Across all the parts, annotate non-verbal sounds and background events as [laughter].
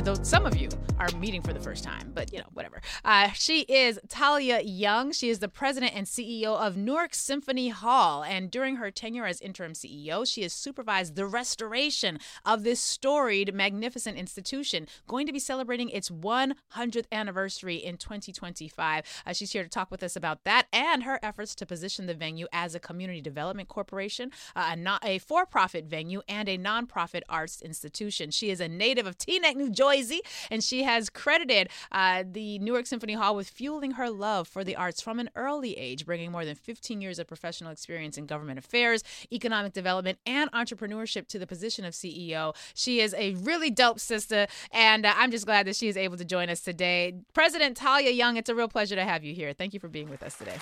For those, some of you, are meeting for the first time, but you know, whatever. Uh, she is Talia Young. She is the president and CEO of Newark Symphony Hall. And during her tenure as interim CEO, she has supervised the restoration of this storied, magnificent institution, going to be celebrating its 100th anniversary in 2025. Uh, she's here to talk with us about that and her efforts to position the venue as a community development corporation, uh, a, a for profit venue, and a nonprofit arts institution. She is a native of Teaneck, New Jersey, and she has credited uh, the Newark Symphony Hall with fueling her love for the arts from an early age, bringing more than 15 years of professional experience in government affairs, economic development, and entrepreneurship to the position of CEO. She is a really dope sister, and uh, I'm just glad that she is able to join us today. President Talia Young, it's a real pleasure to have you here. Thank you for being with us today.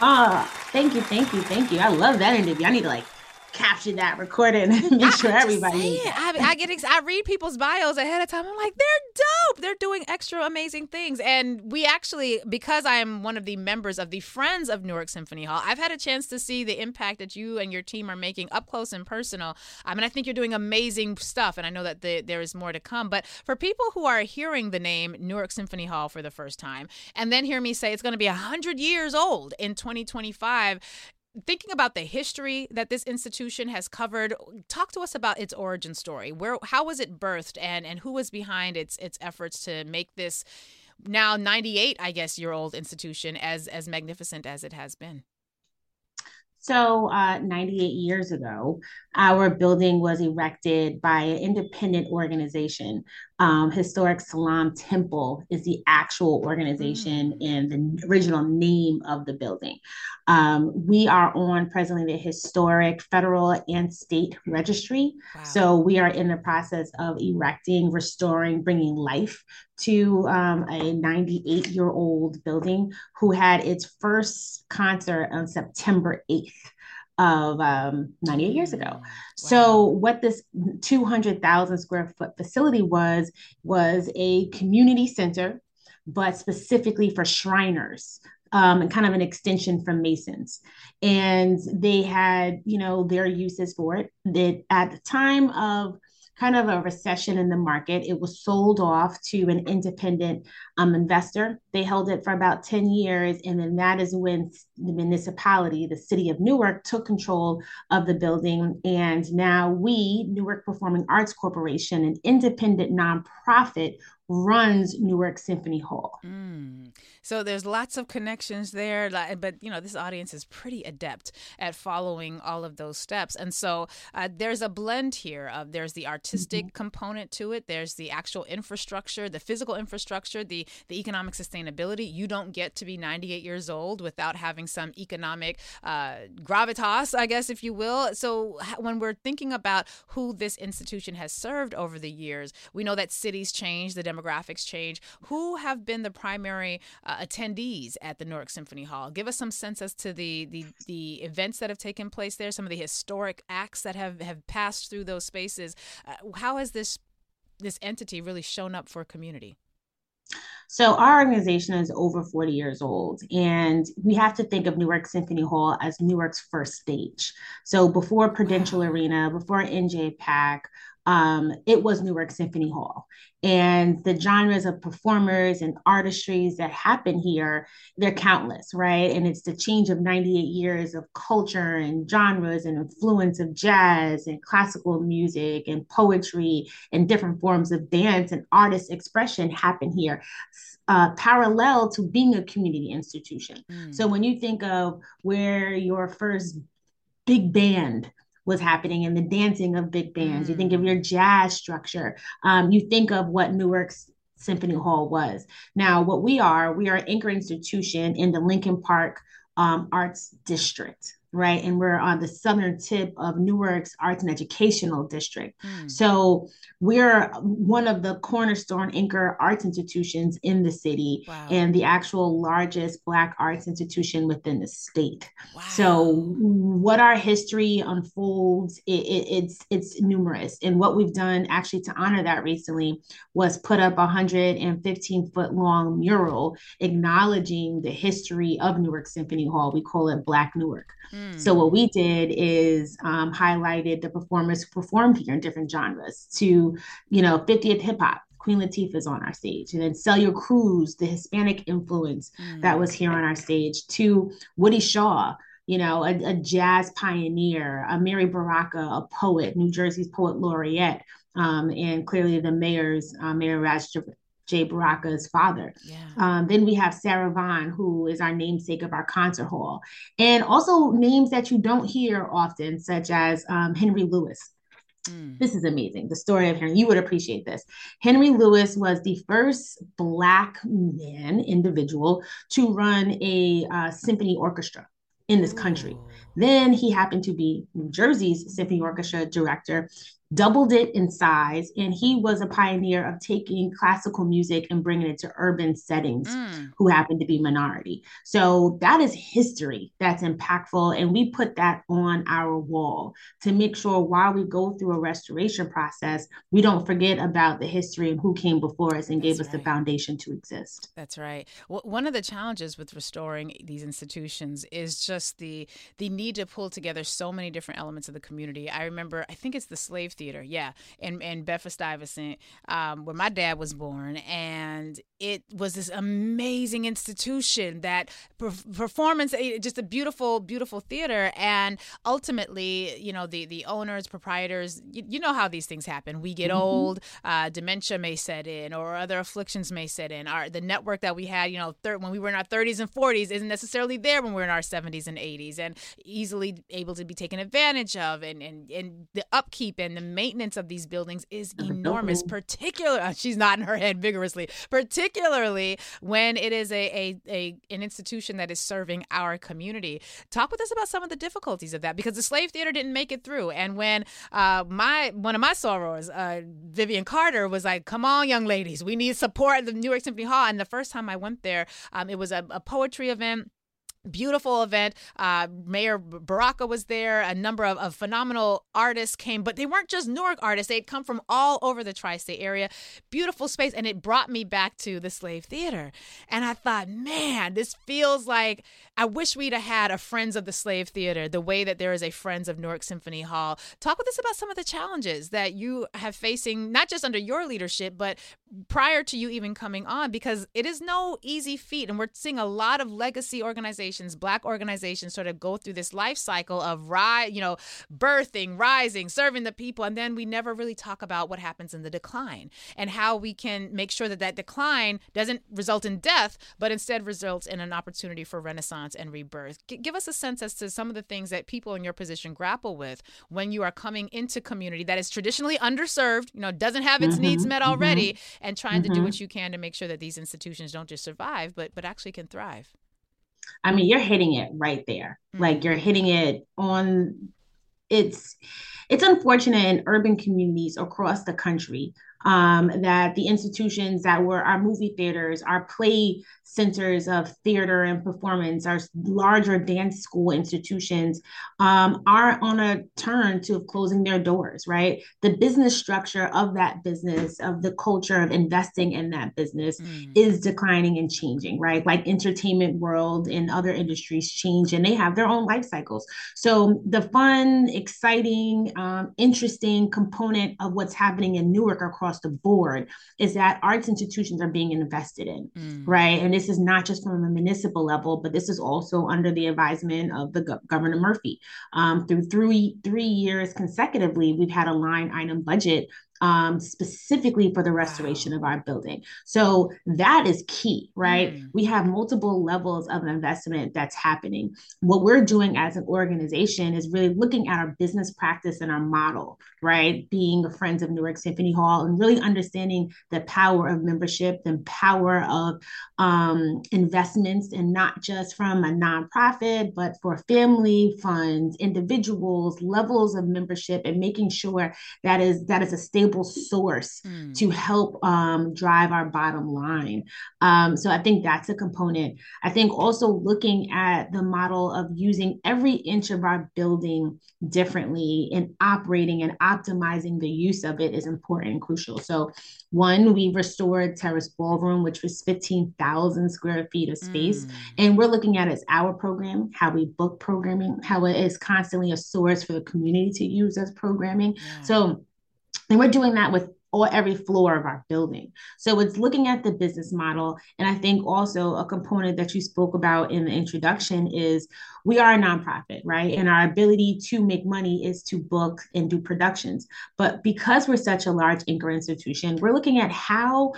Ah, thank you, thank you, thank you. I love that interview. I need to like capture that, record it, [laughs] and make sure everybody. I, I, get ex- I read people's bios ahead of time. I'm like, they're dope. They're doing extra amazing things. And we actually, because I am one of the members of the Friends of Newark Symphony Hall, I've had a chance to see the impact that you and your team are making up close and personal. I mean, I think you're doing amazing stuff, and I know that the, there is more to come. But for people who are hearing the name Newark Symphony Hall for the first time, and then hear me say it's going to be 100 years old in 2025, thinking about the history that this institution has covered talk to us about its origin story where how was it birthed and and who was behind its its efforts to make this now 98 i guess year old institution as as magnificent as it has been so, uh, 98 years ago, our building was erected by an independent organization. Um, Historic Salaam Temple is the actual organization mm. and the original name of the building. Um, we are on presently the historic federal and state registry. Wow. So, we are in the process of erecting, restoring, bringing life to um, a 98 year old building who had its first concert on September 8th of um, 98 years ago. Wow. So what this 200,000 square foot facility was was a community center, but specifically for Shriners. Um, and kind of an extension from Masons. And they had, you know, their uses for it. That at the time of kind of a recession in the market. It was sold off to an independent um, investor. They held it for about 10 years. And then that is when the municipality, the city of Newark, took control of the building. And now we, Newark Performing Arts Corporation, an independent nonprofit, runs Newark Symphony Hall. Mm. So there's lots of connections there, but you know this audience is pretty adept at following all of those steps, and so uh, there's a blend here of there's the artistic mm-hmm. component to it, there's the actual infrastructure, the physical infrastructure, the the economic sustainability. You don't get to be 98 years old without having some economic uh, gravitas, I guess, if you will. So when we're thinking about who this institution has served over the years, we know that cities change, the demographics demographics change. Who have been the primary uh, attendees at the Newark Symphony Hall? Give us some sense as to the, the the events that have taken place there, some of the historic acts that have have passed through those spaces. Uh, how has this this entity really shown up for community? So our organization is over 40 years old, and we have to think of Newark Symphony Hall as Newark's first stage. So before Prudential Arena, before NJPAC, um, it was Newark Symphony Hall. And the genres of performers and artistries that happen here, they're countless, right? And it's the change of 98 years of culture and genres and influence of jazz and classical music and poetry and different forms of dance and artist expression happen here. Uh, parallel to being a community institution. Mm. So when you think of where your first big band was happening and the dancing of big bands. Mm. You think of your jazz structure. Um, you think of what Newark's Symphony Hall was. Now, what we are, we are an anchor institution in the Lincoln Park um, Arts District. Right? And we're on the southern tip of Newark's Arts and Educational District. Mm. So we're one of the cornerstone anchor arts institutions in the city wow. and the actual largest Black arts institution within the state. Wow. So what our history unfolds, it, it, it's it's numerous. And what we've done actually to honor that recently was put up a 115 foot long mural acknowledging the history of Newark Symphony Hall. We call it Black Newark. So what we did is um, highlighted the performers who performed here in different genres to, you know, 50th hip hop. Queen Latifah is on our stage, and then Celia Cruz, the Hispanic influence mm. that was here on our stage, to Woody Shaw, you know, a, a, jazz pioneer, Amiri Baraka, a poet, New Jersey's poet laureate, um, and clearly the mayor's uh, Mayor Ras Jay Baraka's father. Yeah. Um, then we have Sarah Vaughan, who is our namesake of our concert hall, and also names that you don't hear often, such as um, Henry Lewis. Mm. This is amazing. The story of Henry, you would appreciate this. Henry Lewis was the first Black man, individual, to run a uh, symphony orchestra in this country. Then he happened to be New Jersey's symphony orchestra director doubled it in size and he was a pioneer of taking classical music and bringing it to urban settings mm. who happen to be minority so that is history that's impactful and we put that on our wall to make sure while we go through a restoration process we don't forget about the history and who came before us and that's gave us right. the foundation to exist that's right well, one of the challenges with restoring these institutions is just the the need to pull together so many different elements of the community i remember i think it's the slave theater, yeah, in in Bedford Stuyvesant, um, where my dad was born, and it was this amazing institution that per- performance, eh, just a beautiful, beautiful theater, and ultimately, you know, the the owners, proprietors, you, you know how these things happen. We get mm-hmm. old, uh, dementia may set in, or other afflictions may set in. Our the network that we had, you know, thir- when we were in our 30s and 40s, isn't necessarily there when we're in our 70s and 80s, and easily able to be taken advantage of, and and and the upkeep and the maintenance of these buildings is enormous. Particularly, [laughs] she's nodding her head vigorously. Particularly when it is a, a, a an institution that is serving our community. Talk with us about some of the difficulties of that because the slave theater didn't make it through. And when uh, my one of my sorors, uh, Vivian Carter, was like, "Come on, young ladies, we need support at the Newark Symphony Hall." And the first time I went there, um, it was a, a poetry event beautiful event. Uh, Mayor Baraka was there. A number of, of, phenomenal artists came, but they weren't just Newark artists. They'd come from all over the tri-state area. Beautiful space, and it brought me back to the Slave Theater. And I thought, man, this feels like I wish we'd have had a Friends of the Slave Theater, the way that there is a Friends of Newark Symphony Hall. Talk with us about some of the challenges that you have facing, not just under your leadership, but prior to you even coming on, because it is no easy feat. And we're seeing a lot of legacy organizations black organizations sort of go through this life cycle of rise, you know, birthing, rising, serving the people, and then we never really talk about what happens in the decline and how we can make sure that that decline doesn't result in death, but instead results in an opportunity for renaissance and rebirth. G- give us a sense as to some of the things that people in your position grapple with when you are coming into community that is traditionally underserved, you know, doesn't have its mm-hmm, needs met already, mm-hmm, and trying mm-hmm. to do what you can to make sure that these institutions don't just survive, but but actually can thrive. I mean, you're hitting it right there. Mm-hmm. Like you're hitting it on it's it's unfortunate in urban communities across the country um, that the institutions that were our movie theaters, our play centers of theater and performance, our larger dance school institutions um, are on a turn to closing their doors, right? The business structure of that business, of the culture of investing in that business mm. is declining and changing, right? Like entertainment world and other industries change and they have their own life cycles. So the fun, exciting, um, interesting component of what's happening in Newark across across the board is that arts institutions are being invested in, mm. right? And this is not just from a municipal level, but this is also under the advisement of the Go- Governor Murphy. Um, through three three years consecutively, we've had a line item budget um, specifically for the restoration wow. of our building. So that is key, right? Mm. We have multiple levels of investment that's happening. What we're doing as an organization is really looking at our business practice and our model, right? Being friends of Newark Symphony Hall and really understanding the power of membership, the power of um, investments, and not just from a nonprofit, but for family funds, individuals, levels of membership, and making sure that is that is a stable source mm. to help um, drive our bottom line. Um, so I think that's a component. I think also looking at the model of using every inch of our building differently and operating and optimizing the use of it is important and crucial. So one, we restored Terrace Ballroom, which was 15,000 square feet of space. Mm. And we're looking at it as our program, how we book programming, how it is constantly a source for the community to use as programming. Yeah. So, and we're doing that with or every floor of our building. So it's looking at the business model. And I think also a component that you spoke about in the introduction is we are a nonprofit, right? And our ability to make money is to book and do productions. But because we're such a large anchor institution, we're looking at how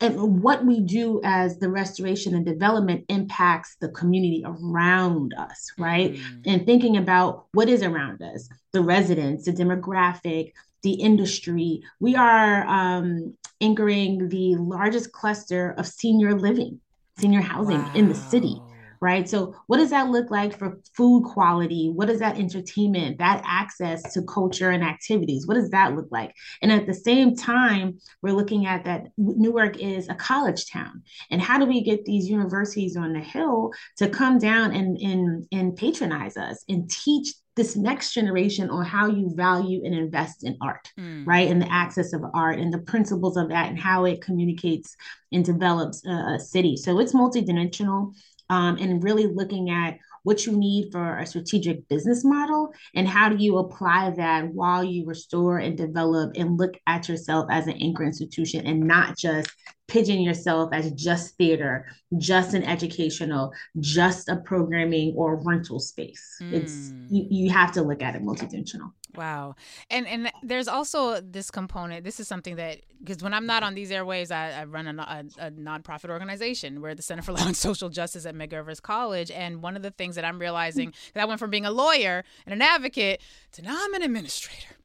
and what we do as the restoration and development impacts the community around us, right? Mm. And thinking about what is around us, the residents, the demographic, the industry. We are um, anchoring the largest cluster of senior living, senior housing wow. in the city right? So, what does that look like for food quality? What is that entertainment, that access to culture and activities? What does that look like? And at the same time, we're looking at that Newark is a college town. And how do we get these universities on the hill to come down and, and, and patronize us and teach this next generation on how you value and invest in art, mm. right? And the access of art and the principles of that and how it communicates and develops a, a city. So it's multidimensional um, and really looking at what you need for a strategic business model and how do you apply that while you restore and develop and look at yourself as an anchor institution and not just pigeon yourself as just theater, just an educational, just a programming or rental space. Mm. It's you, hmm. you have to look at it multidimensional. Wow. And and there's also this component. This is something that because when I'm not on these airways, I, I run a, a, a, nonprofit organization. We're the Center for [laughs] Law and Social Justice at Evers College. And one of the things that I'm realizing, that I went from being a lawyer and an advocate to now I'm an administrator.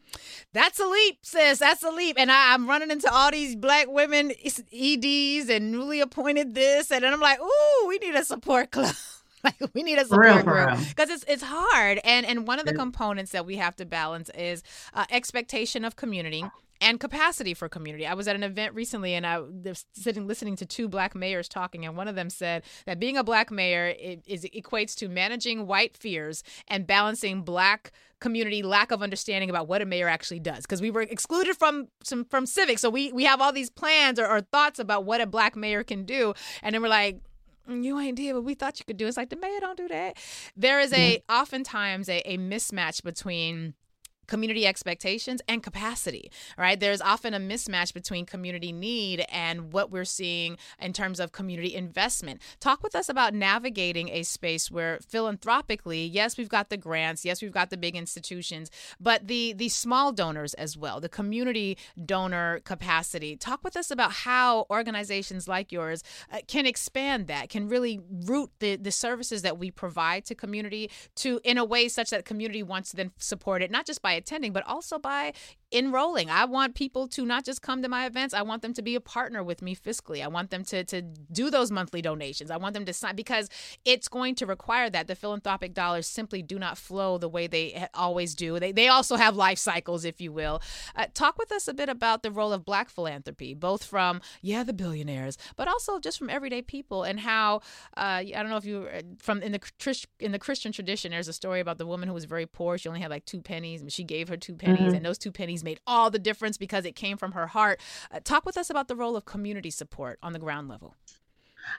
That's a leap, sis. That's a leap. And I, am running into all these black women EDs and newly appointed this. And then I'm like, ooh, we need a support [laughs] club. like we need a support group because it's it's hard. And and one of the components that we have to balance is uh, expectation of community and capacity for community. I was at an event recently and I was sitting listening to two black mayors talking, and one of them said that being a black mayor is equates to managing white fears and balancing black community lack of understanding about what a mayor actually does because we were excluded from some from civics so we we have all these plans or, or thoughts about what a black mayor can do and then we're like mm, you ain't did what we thought you could do. It's like the mayor don't do that. There is a oftentimes a, a mismatch between community expectations and capacity, right? There's often a mismatch between community need and what we're seeing in terms of community investment. Talk with us about navigating a space where philanthropically, yes, we've got the grants, yes, we've got the big institutions, but the the small donors as well, the community donor capacity. Talk with us about how organizations like yours uh, can expand that, can really root the the services that we provide to community to in a way such that community wants to then support it not just by attending, but also by enrolling. I want people to not just come to my events, I want them to be a partner with me fiscally. I want them to, to do those monthly donations. I want them to sign because it's going to require that. The philanthropic dollars simply do not flow the way they always do. They, they also have life cycles, if you will. Uh, talk with us a bit about the role of black philanthropy, both from, yeah, the billionaires, but also just from everyday people and how, uh, I don't know if you, uh, from in the, in the Christian tradition, there's a story about the woman who was very poor. She only had like two pennies, and she gave her two pennies, mm-hmm. and those two pennies made all the difference because it came from her heart. Uh, talk with us about the role of community support on the ground level.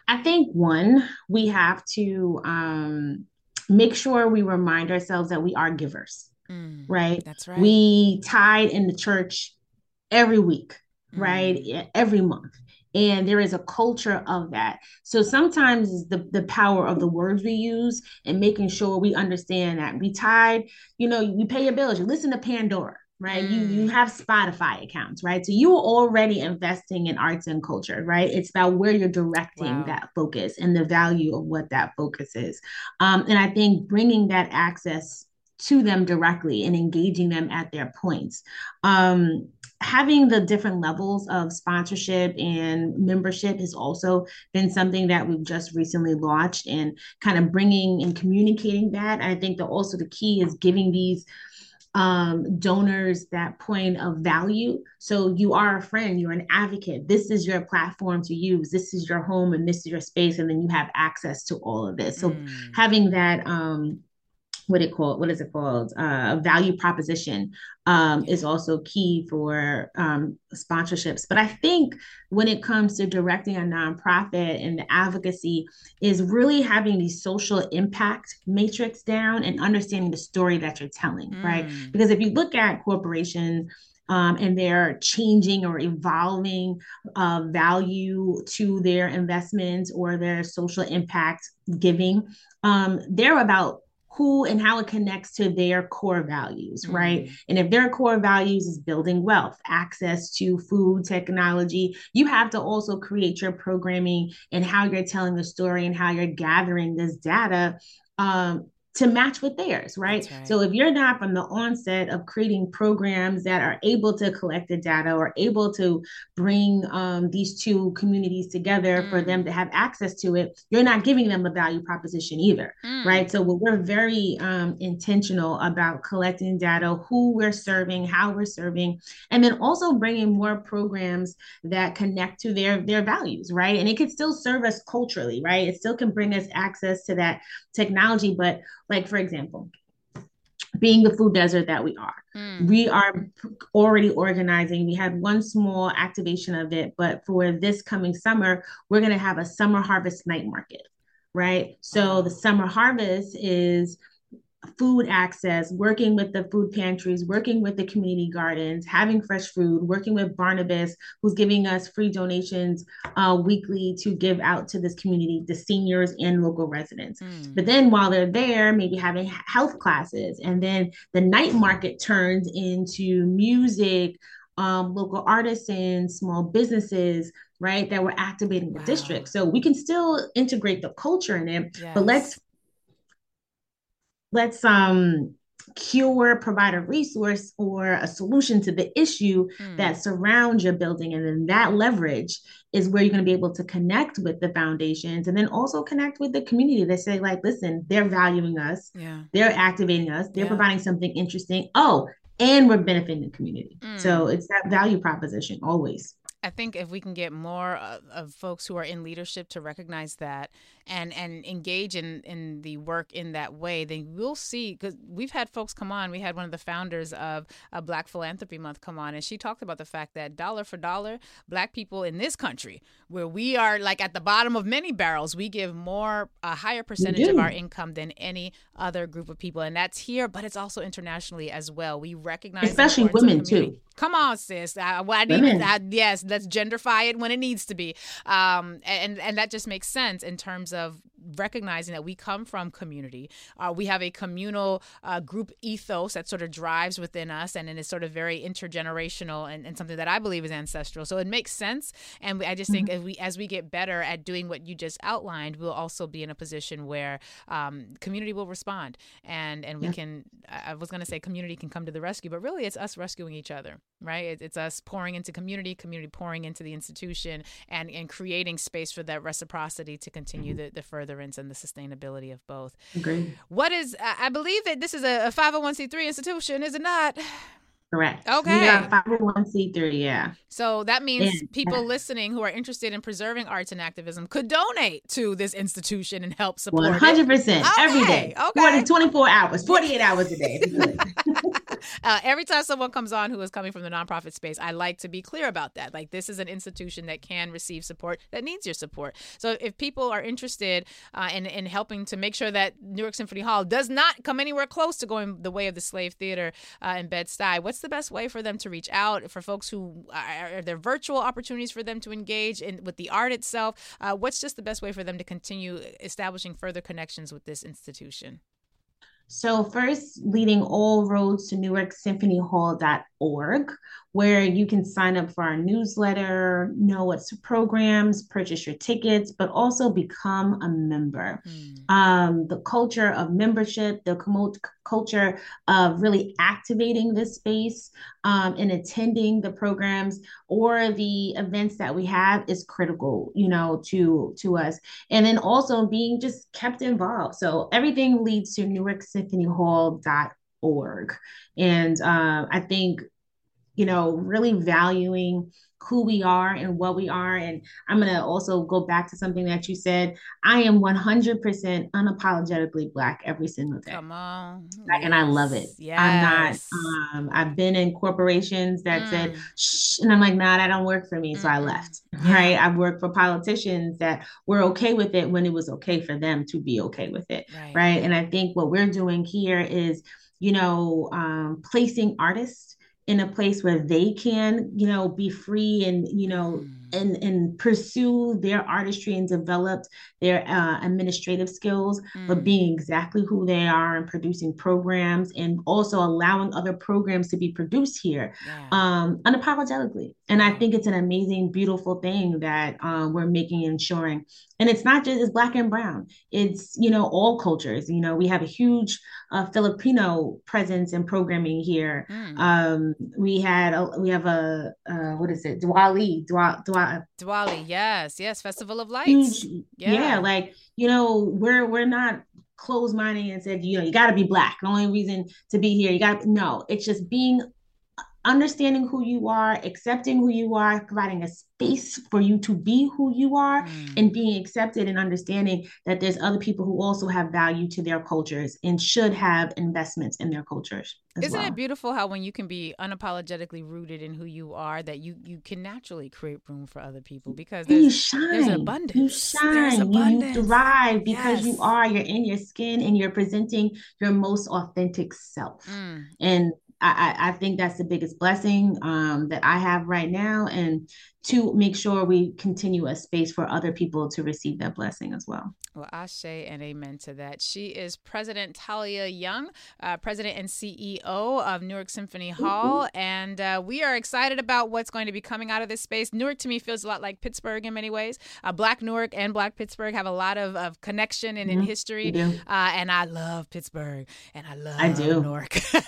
I think one, we have to um, make sure we remind ourselves that we are givers, mm, right? That's right. We tithe in the church every week, mm. right? Every month and there is a culture of that so sometimes the the power of the words we use and making sure we understand that we tied you know we pay your bills you listen to pandora right? Mm. You you have Spotify accounts, right? So you're already investing in arts and culture, right? It's about where you're directing wow. that focus and the value of what that focus is. Um, and I think bringing that access to them directly and engaging them at their points. Um, having the different levels of sponsorship and membership has also been something that we've just recently launched and kind of bringing and communicating that. I think that also the key is giving these um, donors that point of value. So you are a friend, you're an advocate. This is your platform to use. This is your home and this is your space. And then you have access to all of this. So mm. having that um, what it called what is it called uh, value proposition um, is also key for um, sponsorships but i think when it comes to directing a nonprofit and the advocacy is really having the social impact matrix down and understanding the story that you're telling mm. right because if you look at corporations um, and they're changing or evolving uh, value to their investments or their social impact giving. Um, they're about who and how it connects to their core values, mm-hmm. right? And if their core values is building wealth, access to food, technology, you have to also create your programming and how you're telling the story and how you're gathering this data um, to match with theirs, right? right? So if you're not from the onset of creating programs that are able to collect the data or able to bring um, these two communities together mm. for them to have access to it, you're not giving them a value proposition either, mm. right? So we're very um, intentional about collecting data, who we're serving, how we're serving, and then also bringing more programs that connect to their their values, right? And it can still serve us culturally, right? It still can bring us access to that technology, but like, for example, being the food desert that we are. Mm. We are already organizing. We had one small activation of it, but for this coming summer, we're going to have a summer harvest night market, right? So the summer harvest is food access, working with the food pantries, working with the community gardens, having fresh food, working with Barnabas, who's giving us free donations uh, weekly to give out to this community, the seniors and local residents. Mm. But then while they're there, maybe having health classes. And then the night market turns into music, um, local artisans, small businesses, right, that we're activating the wow. district. So we can still integrate the culture in it, yes. but let's let's um cure provide a resource or a solution to the issue mm. that surrounds your building and then that leverage is where you're going to be able to connect with the foundations and then also connect with the community they say like listen they're valuing us yeah. they're activating us they're yeah. providing something interesting oh and we're benefiting the community mm. so it's that value proposition always I think if we can get more of, of, folks who are in leadership to recognize that and and engage in in the work in that way, then we'll see. Because we've had folks come on. We had one of the founders of a Black Philanthropy Month come on, and she talked about the fact that dollar for dollar, Black people in this country, where we are like at the bottom of many barrels, we give more a higher percentage of our income than any other group of people, and that's here, but it's also internationally as well. We recognize, especially women too. Come on, sis. Uh, well, I need. Yes, let's genderify it when it needs to be. Um, and and that just makes sense in terms of recognizing that we come from community. Uh, we have a communal uh, group ethos that sort of drives within us, and, it is sort of very intergenerational and, and, something that I believe is ancestral. So it makes sense, and I just think mm-hmm. as we as we get better at doing what you just outlined, we'll also be in a position where um, community will respond, and and we yeah. can. I was going to say community can come to the rescue, but really it's us rescuing each other, right? It, it's us pouring into community, community pouring into the institution, and and creating space for that reciprocity to continue mm-hmm. the, the further furtherance and the sustainability of both. Agreed. What is, I believe that this is a 501c3 institution, is it not? Correct. Okay. We are 501c3, yeah. So that means people yeah. listening who are interested in preserving arts and activism could donate to this institution and help support 100% okay. every day. Okay. 40, 24 hours, 48 hours a day. [laughs] [laughs] uh, every time someone comes on who is coming from the nonprofit space, I like to be clear about that. Like, this is an institution that can receive support, that needs your support. So if people are interested uh, in, in helping to make sure that Newark Symphony Hall does not come anywhere close to going the way of the Slave Theater uh, in Bed-Stuy, what's the best way for them to reach out for folks who are, are there virtual opportunities for them to engage in with the art itself? Uh, what's just the best way for them to continue establishing further connections with this institution? So, first, leading all roads to Newark Symphony Hall.org, where you can sign up for our newsletter, know what's programs, purchase your tickets, but also become a member. Mm. Um, the culture of membership, the culture of really activating this space um, and attending the programs or the events that we have is critical, you know, to to us. And then also being just kept involved. So everything leads to Newark Symphony Hall.org. And uh, I think you know, really valuing who we are and what we are. And I'm going to also go back to something that you said. I am 100% unapologetically Black every single day. Come on. And I love it. Yes. I'm not, um, I've been in corporations that mm. said, shh, and I'm like, nah, that don't work for me. So mm. I left. Right. I've worked for politicians that were okay with it when it was okay for them to be okay with it. Right. right? And I think what we're doing here is, you know, um, placing artists in a place where they can you know be free and you know mm. and and pursue their artistry and develop their uh, administrative skills mm. but being exactly who they are and producing programs and also allowing other programs to be produced here yeah. um, unapologetically and i think it's an amazing beautiful thing that um, we're making and ensuring and it's not just it's black and brown. It's you know all cultures. You know we have a huge uh, filipino presence and programming here. Mm. um, we had a, we have a uh, what is it? Diwali Dwa, Dwa, diwali yes yes festival of lights. huge, yeah. yeah. like you know we're we're not closed minded and said you know you got to be black. The only reason to be here you got no it's just being understanding who you are, accepting who you are, providing a space for you to be who you are, mm. and being accepted and understanding that there's other people who also have value to their cultures and should have investments in their cultures. Isn't well. it beautiful how when you can be unapologetically rooted in who you are, that you you can naturally create room for other people because there's, you shine. there's an abundance. You shine. Abundance. You thrive because yes. you are. You're in your skin and you're presenting your most authentic self. Mm. And I, I think that's the biggest blessing um, that I have right now, and to make sure we continue a space for other people to receive that blessing as well. Well, ashe and amen to that. She is President Talia Young, uh, President and CEO of Newark Symphony Hall, and uh, we are excited about what's going to be coming out of this space. Newark to me feels a lot like Pittsburgh in many ways. Uh, Black Newark and Black Pittsburgh have a lot of, of connection and mm-hmm. in history, uh, and I love Pittsburgh and I love [laughs] I do. Newark. so,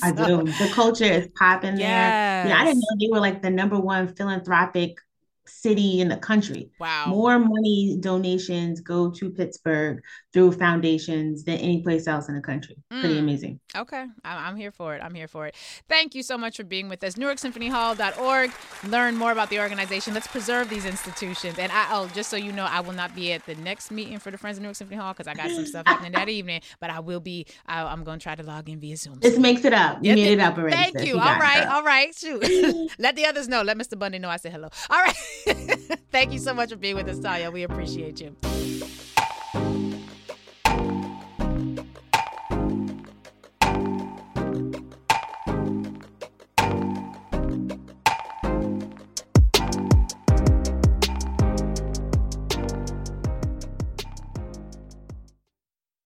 I do. The culture is popping yes. there. Yeah, I didn't know they were like the number one philanthropic city in the country. Wow. More money donations go to Pittsburgh through foundations than any place else in the country. Mm. Pretty amazing. Okay. I'm here for it. I'm here for it. Thank you so much for being with us. NewarkSymphonyHall.org. Learn more about the organization. Let's preserve these institutions. And I, oh, just so you know, I will not be at the next meeting for the Friends of Newark Symphony Hall because I got some stuff happening that evening, but I will be, I, am going to try to log in via Zoom. Just makes it up. You made it up already. Thank you. you all right. All right. Shoot. [laughs] Let the others know. Let Mr. Bundy know I said hello. All right. [laughs] Thank you so much for being with us, Talia. We appreciate you.